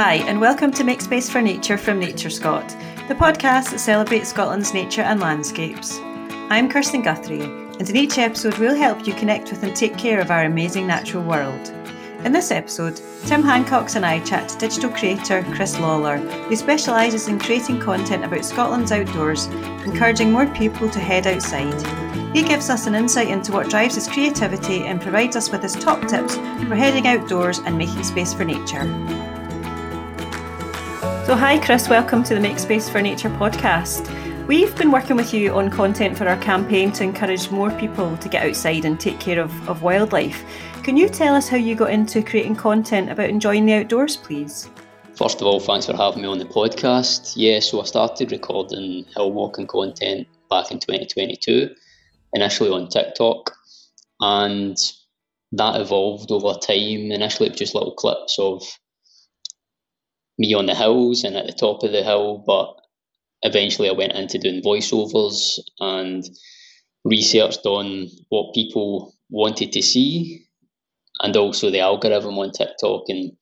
Hi, and welcome to Make Space for Nature from Nature Scot, the podcast that celebrates Scotland's nature and landscapes. I'm Kirsten Guthrie, and in each episode, we'll help you connect with and take care of our amazing natural world. In this episode, Tim Hancox and I chat to digital creator Chris Lawlor, who specialises in creating content about Scotland's outdoors, encouraging more people to head outside. He gives us an insight into what drives his creativity and provides us with his top tips for heading outdoors and making space for nature. So, hi, Chris, welcome to the Make Space for Nature podcast. We've been working with you on content for our campaign to encourage more people to get outside and take care of, of wildlife. Can you tell us how you got into creating content about enjoying the outdoors, please? First of all, thanks for having me on the podcast. Yeah, so I started recording hill walking content back in 2022, initially on TikTok, and that evolved over time. Initially, it was just little clips of me on the hills and at the top of the hill, but eventually I went into doing voiceovers and researched on what people wanted to see and also the algorithm on TikTok and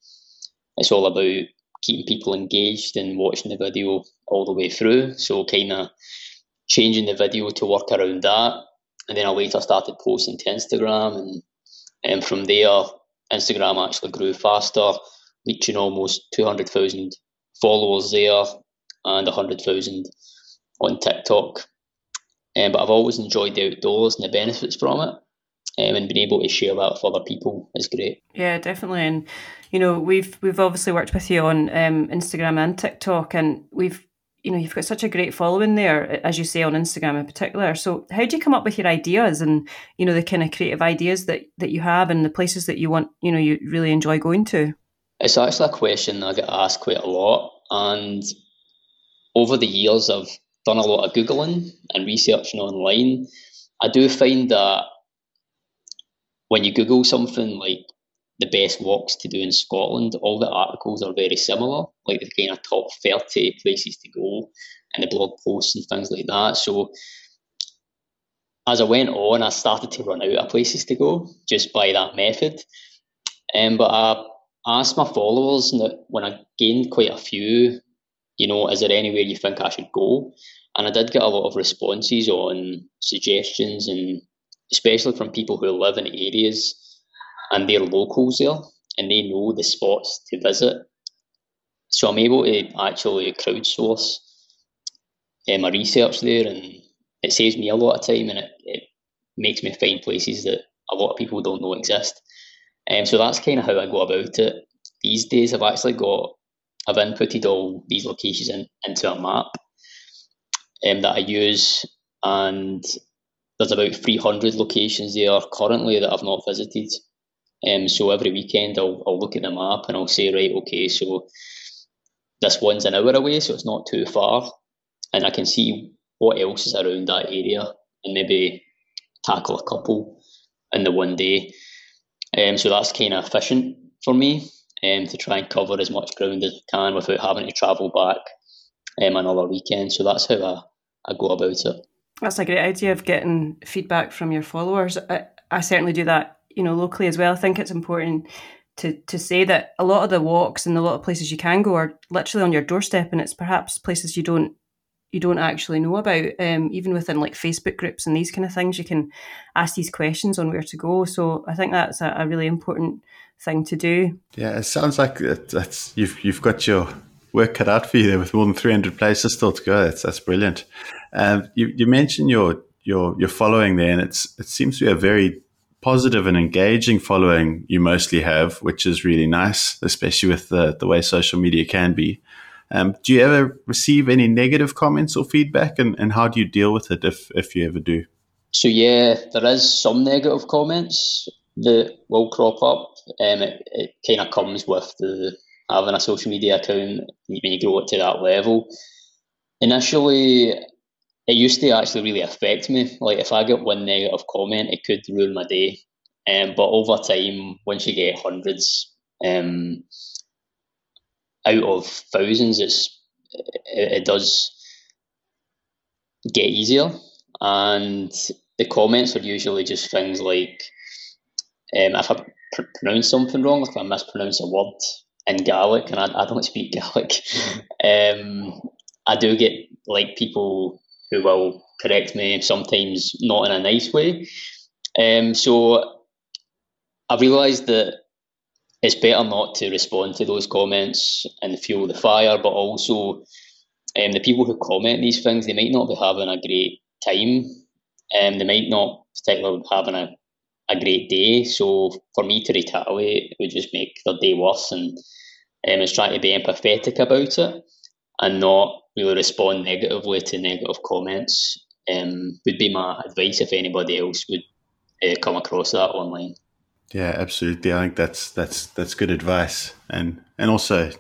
it's all about keeping people engaged and watching the video all the way through. So kind of changing the video to work around that. And then I later started posting to Instagram and and from there Instagram actually grew faster reaching almost 200,000 followers there and 100,000 on TikTok. Um, but I've always enjoyed the outdoors and the benefits from it. Um, and being able to share that with other people is great. Yeah, definitely. And you know, we've we've obviously worked with you on um, Instagram and TikTok, and we've you know you've got such a great following there, as you say on Instagram in particular. So, how do you come up with your ideas and you know the kind of creative ideas that that you have and the places that you want you know you really enjoy going to? It's actually a question I get asked quite a lot, and over the years I've done a lot of googling and researching online. I do find that when you Google something like the best walks to do in Scotland, all the articles are very similar, like the kind of top 30 places to go and the blog posts and things like that. So as I went on, I started to run out of places to go just by that method. Um, but I asked my followers when I gained quite a few, you know, is there anywhere you think I should go? And I did get a lot of responses on suggestions, and especially from people who live in areas and they're locals there and they know the spots to visit. So I'm able to actually crowdsource uh, my research there, and it saves me a lot of time and it, it makes me find places that a lot of people don't know exist. Um, so that's kind of how I go about it. These days, I've actually got, I've inputted all these locations in, into a map um, that I use, and there's about 300 locations there currently that I've not visited. Um, so every weekend, I'll, I'll look at the map and I'll say, right, okay, so this one's an hour away, so it's not too far, and I can see what else is around that area and maybe tackle a couple in the one day. Um, so that's kind of efficient for me um, to try and cover as much ground as I can without having to travel back um, another weekend. So that's how I, I go about it. That's a great idea of getting feedback from your followers. I, I certainly do that, you know, locally as well. I think it's important to to say that a lot of the walks and a lot of places you can go are literally on your doorstep, and it's perhaps places you don't you don't actually know about. Um, even within like Facebook groups and these kind of things, you can ask these questions on where to go. So I think that's a, a really important thing to do. Yeah, it sounds like that's you've you've got your work cut out for you there with more than 300 places still to go. That's that's brilliant. Um, you you mentioned your your your following there, and it's it seems to be a very positive and engaging following you mostly have, which is really nice, especially with the the way social media can be. Um, do you ever receive any negative comments or feedback, and, and how do you deal with it if, if you ever do? So, yeah, there is some negative comments that will crop up. Um, it, it kind of comes with the having a social media account when you grow it to that level. Initially, it used to actually really affect me. Like if I get one negative comment, it could ruin my day. Um, but over time, once you get hundreds, um, out of thousands, it's it, it does get easier, and the comments are usually just things like um, if I pr- pronounce something wrong, if I mispronounce a word, in Gaelic, and I, I don't speak Gaelic. Um, I do get like people who will correct me sometimes not in a nice way. Um, so I've realised that it's better not to respond to those comments and fuel the fire, but also um, the people who comment these things, they might not be having a great time. Um, they might not particularly be having a, a great day. So for me to retaliate would just make their day worse. And um, trying to be empathetic about it and not really respond negatively to negative comments um, would be my advice if anybody else would uh, come across that online. Yeah, absolutely. I think that's that's that's good advice, and and also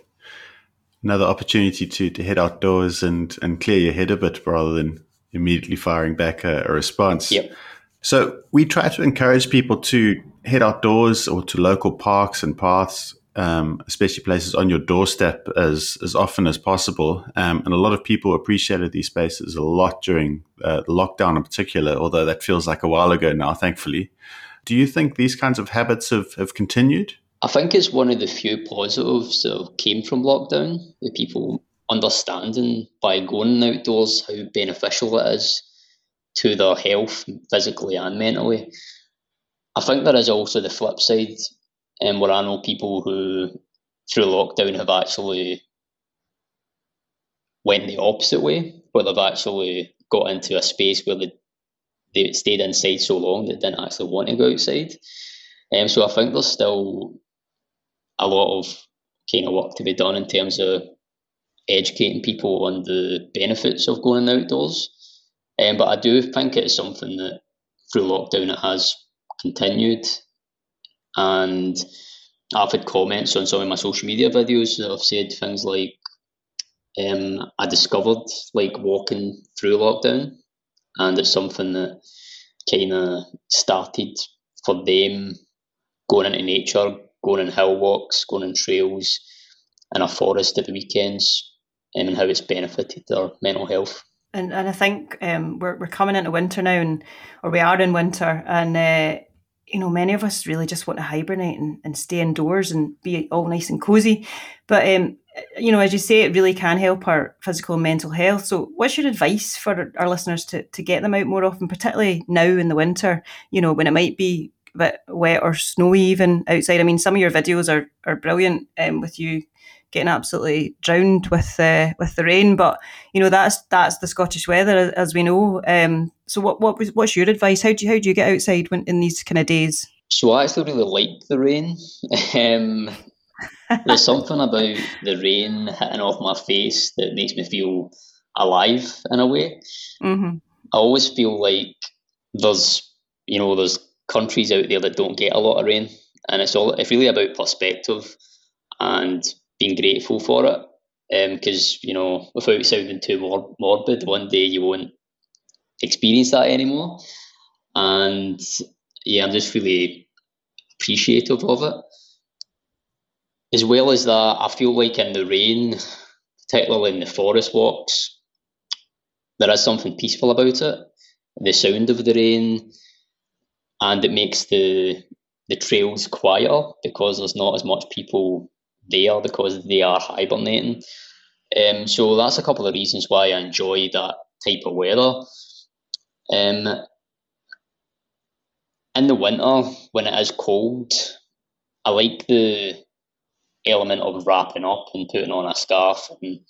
another opportunity to to head outdoors and and clear your head a bit rather than immediately firing back a, a response. Yep. So we try to encourage people to head outdoors or to local parks and paths um, especially places on your doorstep as as often as possible. Um, and a lot of people appreciated these spaces a lot during uh, the lockdown in particular, although that feels like a while ago now, thankfully. Do you think these kinds of habits have, have continued? I think it's one of the few positives that came from lockdown, the people understanding by going outdoors how beneficial it is to their health, physically and mentally. I think there is also the flip side um, where I know people who through lockdown have actually went the opposite way, where they've actually got into a space where they, they stayed inside so long that didn't actually want to go outside. Um, so I think there's still a lot of kind of work to be done in terms of educating people on the benefits of going outdoors. Um, but I do think it's something that through lockdown it has continued and I've had comments on some of my social media videos that have said things like, um, I discovered like walking through lockdown, and it's something that kind of started for them going into nature, going on hill walks, going on trails in a forest at the weekends, um, and how it's benefited their mental health. And and I think um, we're we're coming into winter now, and or we are in winter, and uh, you know, many of us really just want to hibernate and, and stay indoors and be all nice and cozy. But, um, you know, as you say, it really can help our physical and mental health. So, what's your advice for our listeners to, to get them out more often, particularly now in the winter, you know, when it might be a bit wet or snowy even outside? I mean, some of your videos are, are brilliant um, with you getting absolutely drowned with uh, with the rain. But you know that's that's the Scottish weather, as we know. Um, so what what was what's your advice? How do you how do you get outside when in these kind of days? So I actually really like the rain. um, there's something about the rain hitting off my face that makes me feel alive in a way. Mm-hmm. I always feel like there's you know there's countries out there that don't get a lot of rain, and it's all it's really about perspective and being grateful for it. Because um, you know, without sounding too mor- morbid, one day you won't experience that anymore. And yeah, I'm just really appreciative of it. As well as that, I feel like in the rain, particularly in the forest walks, there is something peaceful about it. The sound of the rain, and it makes the the trails quieter because there's not as much people there because they are hibernating. Um, so that's a couple of reasons why I enjoy that type of weather. Um, in the winter, when it is cold, I like the element of wrapping up and putting on a scarf and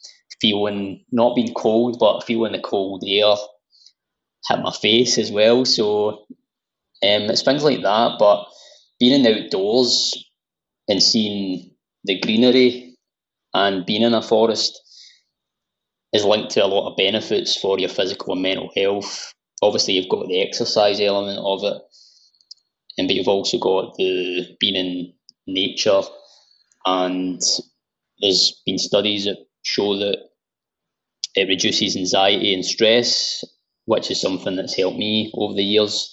feeling not being cold, but feeling the cold air hit my face as well. So um, it's things like that. But being in the outdoors and seeing the greenery and being in a forest is linked to a lot of benefits for your physical and mental health. Obviously, you've got the exercise element of it, and but you've also got the being in nature, and there's been studies that show that it reduces anxiety and stress, which is something that's helped me over the years.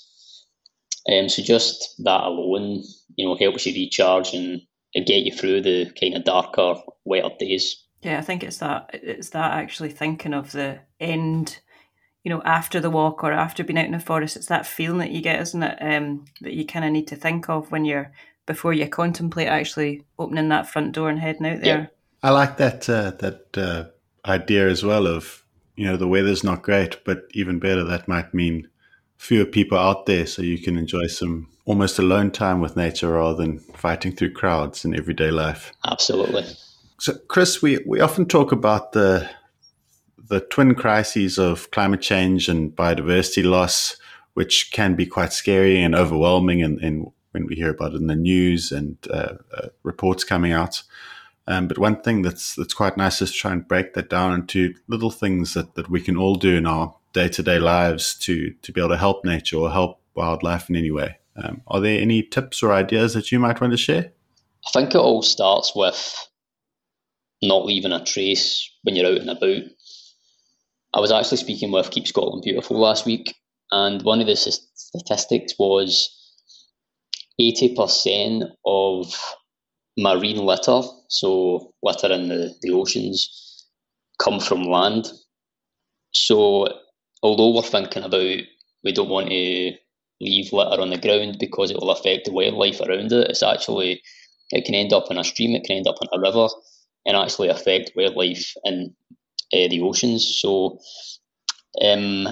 Um, so just that alone, you know, helps you recharge and get you through the kind of darker, wetter days. Yeah, I think it's that it's that actually thinking of the end you know, after the walk or after being out in the forest, it's that feeling that you get, isn't it? Um, that you kind of need to think of when you're before you contemplate actually opening that front door and heading out there. Yeah. I like that uh, that uh, idea as well of you know the weather's not great, but even better that might mean fewer people out there, so you can enjoy some almost alone time with nature rather than fighting through crowds in everyday life. Absolutely. So, Chris, we, we often talk about the the twin crises of climate change and biodiversity loss, which can be quite scary and overwhelming, and, and when we hear about it in the news and uh, uh, reports coming out. Um, but one thing that's that's quite nice is to try and break that down into little things that, that we can all do in our day to day lives to to be able to help nature or help wildlife in any way. Um, are there any tips or ideas that you might want to share? I think it all starts with not leaving a trace when you're out and about. I was actually speaking with Keep Scotland Beautiful last week, and one of the statistics was 80% of marine litter, so litter in the, the oceans, come from land. So, although we're thinking about we don't want to leave litter on the ground because it will affect the wildlife around it, it's actually, it can end up in a stream, it can end up in a river, and actually affect wildlife in uh, the oceans. So, um,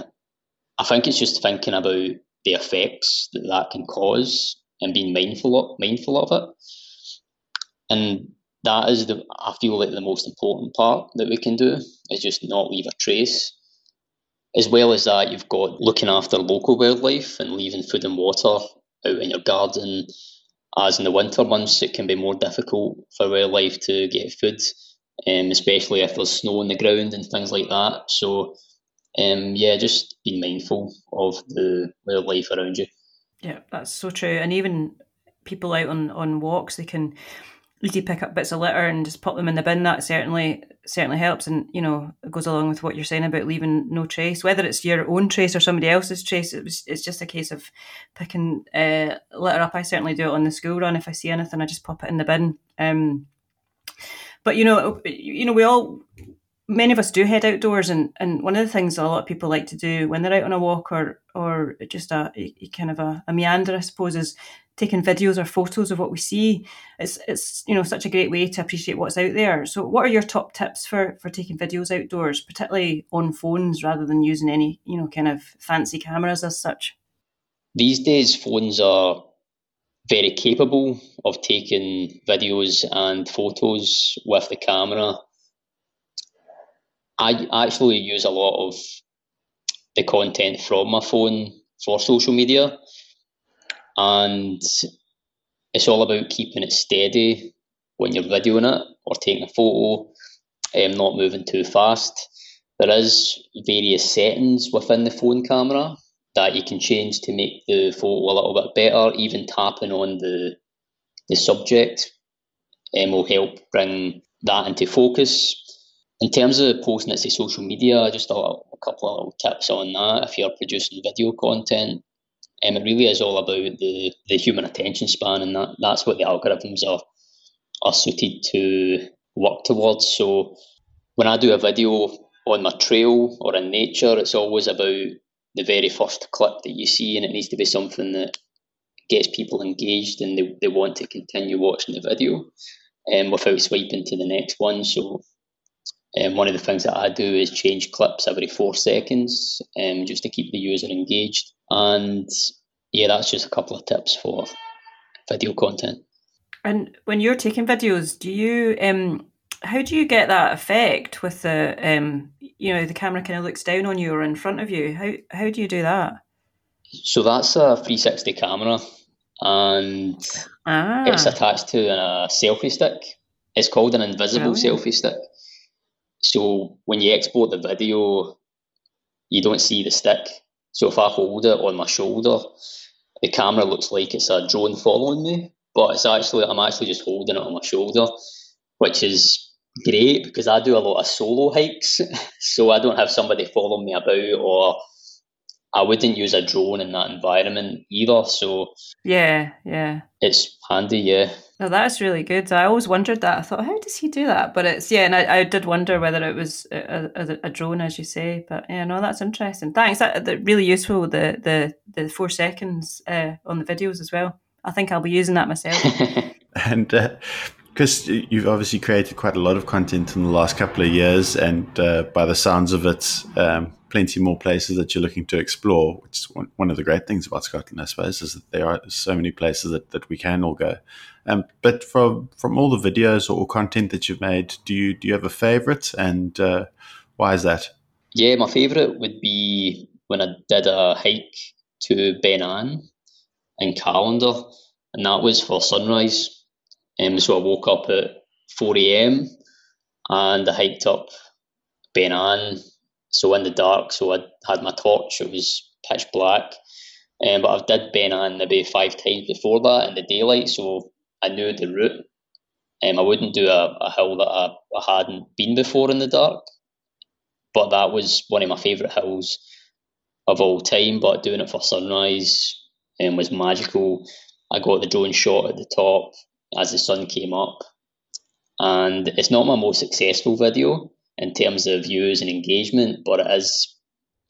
I think it's just thinking about the effects that that can cause and being mindful of, mindful of it. And that is the I feel like the most important part that we can do is just not leave a trace. As well as that, you've got looking after local wildlife and leaving food and water out in your garden. As in the winter months, it can be more difficult for wildlife to get food, um, especially if there's snow on the ground and things like that. So, um, yeah, just being mindful of the wildlife around you. Yeah, that's so true. And even people out on, on walks, they can easily pick up bits of litter and just pop them in the bin. That certainly certainly helps, and you know it goes along with what you're saying about leaving no trace, whether it's your own trace or somebody else's trace. It was, it's just a case of picking uh, litter up. I certainly do it on the school run. If I see anything, I just pop it in the bin. Um, but you know, you know, we all many of us do head outdoors and, and one of the things a lot of people like to do when they're out on a walk or or just a, a kind of a, a, meander i suppose is taking videos or photos of what we see. It's it's you know such a great way to appreciate what's out there. So what are your top tips for for taking videos outdoors particularly on phones rather than using any you know kind of fancy cameras as such? These days phones are very capable of taking videos and photos with the camera I actually use a lot of the content from my phone for social media, and it's all about keeping it steady when you're videoing it or taking a photo, um, not moving too fast. There is various settings within the phone camera that you can change to make the photo a little bit better. Even tapping on the the subject um, will help bring that into focus in terms of posting it to social media, just a, a couple of little tips on that. If you're producing video content, um, it really is all about the, the human attention span, and that, that's what the algorithms are are suited to work towards. So when I do a video on my trail or in nature, it's always about the very first clip that you see, and it needs to be something that gets people engaged and they, they want to continue watching the video um, without swiping to the next one. So um, one of the things that I do is change clips every four seconds um, just to keep the user engaged. And yeah, that's just a couple of tips for video content. And when you're taking videos, do you um, how do you get that effect with the um, you know the camera kind of looks down on you or in front of you? How how do you do that? So that's a 360 camera, and ah. it's attached to a selfie stick. It's called an invisible selfie stick. So when you export the video, you don't see the stick. So if I hold it on my shoulder, the camera looks like it's a drone following me, but it's actually I'm actually just holding it on my shoulder, which is great because I do a lot of solo hikes, so I don't have somebody following me about or I wouldn't use a drone in that environment either. So yeah, yeah, it's handy. Yeah. No, that's really good. I always wondered that. I thought, how does he do that? But it's yeah, and I, I did wonder whether it was a, a, a, drone, as you say. But yeah, no, that's interesting. Thanks. That, that really useful. The the the four seconds uh, on the videos as well. I think I'll be using that myself. and uh, because you've obviously created quite a lot of content in the last couple of years, and uh, by the sounds of it, um, plenty more places that you're looking to explore. Which is one, one, of the great things about Scotland, I suppose, is that there are so many places that, that we can all go. Um, but from from all the videos or content that you've made, do you do you have a favourite, and uh, why is that? Yeah, my favourite would be when I did a hike to Ben A'an in Callander, and that was for sunrise um, so I woke up at 4 a.m. and I hiked up Ben A'an. So in the dark, so I had my torch. It was pitch black. Um, but I've did Ben A'an maybe five times before that in the daylight, so I knew the route. Um, I wouldn't do a, a hill that I, I hadn't been before in the dark, but that was one of my favourite hills of all time. But doing it for sunrise um, was magical. I got the drone shot at the top as the sun came up. And it's not my most successful video in terms of views and engagement, but it is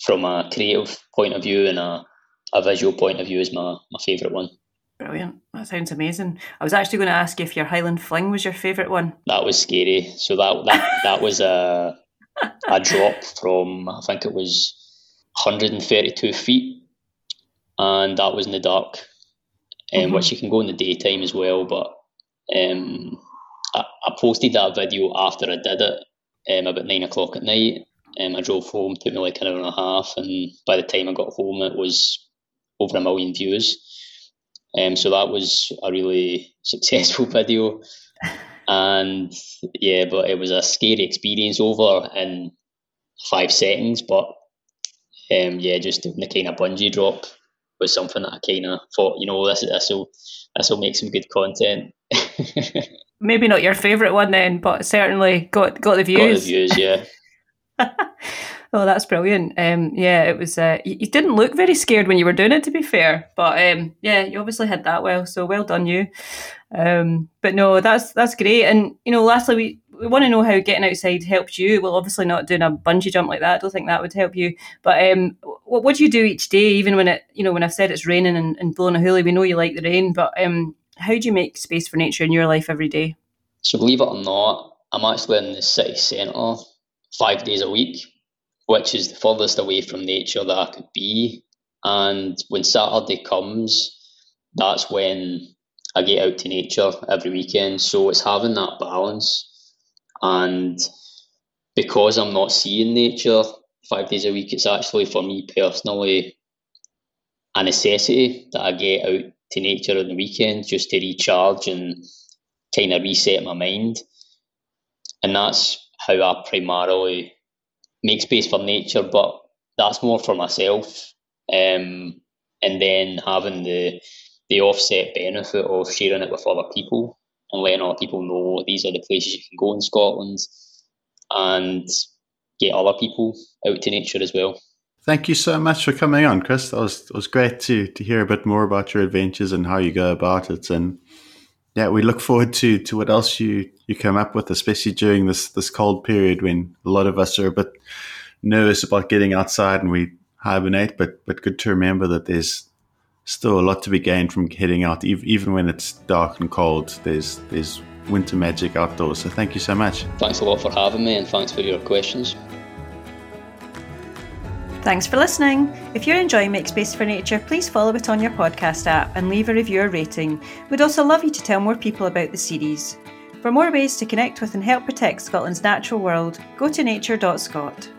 from a creative point of view and a, a visual point of view is my, my favourite one. Brilliant. That sounds amazing. I was actually going to ask if your Highland Fling was your favourite one. That was scary. So that that, that was a a drop from I think it was 132 feet, and that was in the dark, um, mm-hmm. which you can go in the daytime as well. But um, I, I, posted that video after I did it um, about nine o'clock at night. Um, I drove home, took me like an hour and a half, and by the time I got home, it was over a million views. Um, so that was a really successful video. And yeah, but it was a scary experience over in five seconds. But um, yeah, just the kind of bungee drop was something that I kind of thought, you know, this this will this will make some good content. Maybe not your favourite one then, but certainly got got the views. Got the views, yeah. oh, that's brilliant. Um, yeah, it was. Uh, you, you, didn't look very scared when you were doing it, to be fair. But um, yeah, you obviously had that well. So well done, you. Um, but no, that's that's great. And you know, lastly, we we want to know how getting outside helps you. Well, obviously not doing a bungee jump like that. I don't think that would help you. But um, what, what do you do each day, even when it, you know, when I've said it's raining and, and blowing a hoolie, we know you like the rain, but um, how do you make space for nature in your life every day? So believe it or not, I'm actually in the city centre five days a week, which is the furthest away from nature that I could be. And when Saturday comes, that's when I get out to nature every weekend. So it's having that balance and because I'm not seeing nature five days a week, it's actually for me personally a necessity that I get out nature on the weekend just to recharge and kind of reset my mind. And that's how I primarily make space for nature, but that's more for myself. Um, and then having the the offset benefit of sharing it with other people and letting other people know these are the places you can go in Scotland and get other people out to nature as well. Thank you so much for coming on, Chris. That was it was great to to hear a bit more about your adventures and how you go about it. And yeah, we look forward to to what else you you come up with, especially during this this cold period when a lot of us are a bit nervous about getting outside and we hibernate. But but good to remember that there's still a lot to be gained from heading out, even when it's dark and cold. There's there's winter magic outdoors. So thank you so much. Thanks a lot for having me, and thanks for your questions. Thanks for listening. If you're enjoying Make Space for Nature, please follow it on your podcast app and leave a review or rating. We'd also love you to tell more people about the series. For more ways to connect with and help protect Scotland's natural world, go to nature.scot.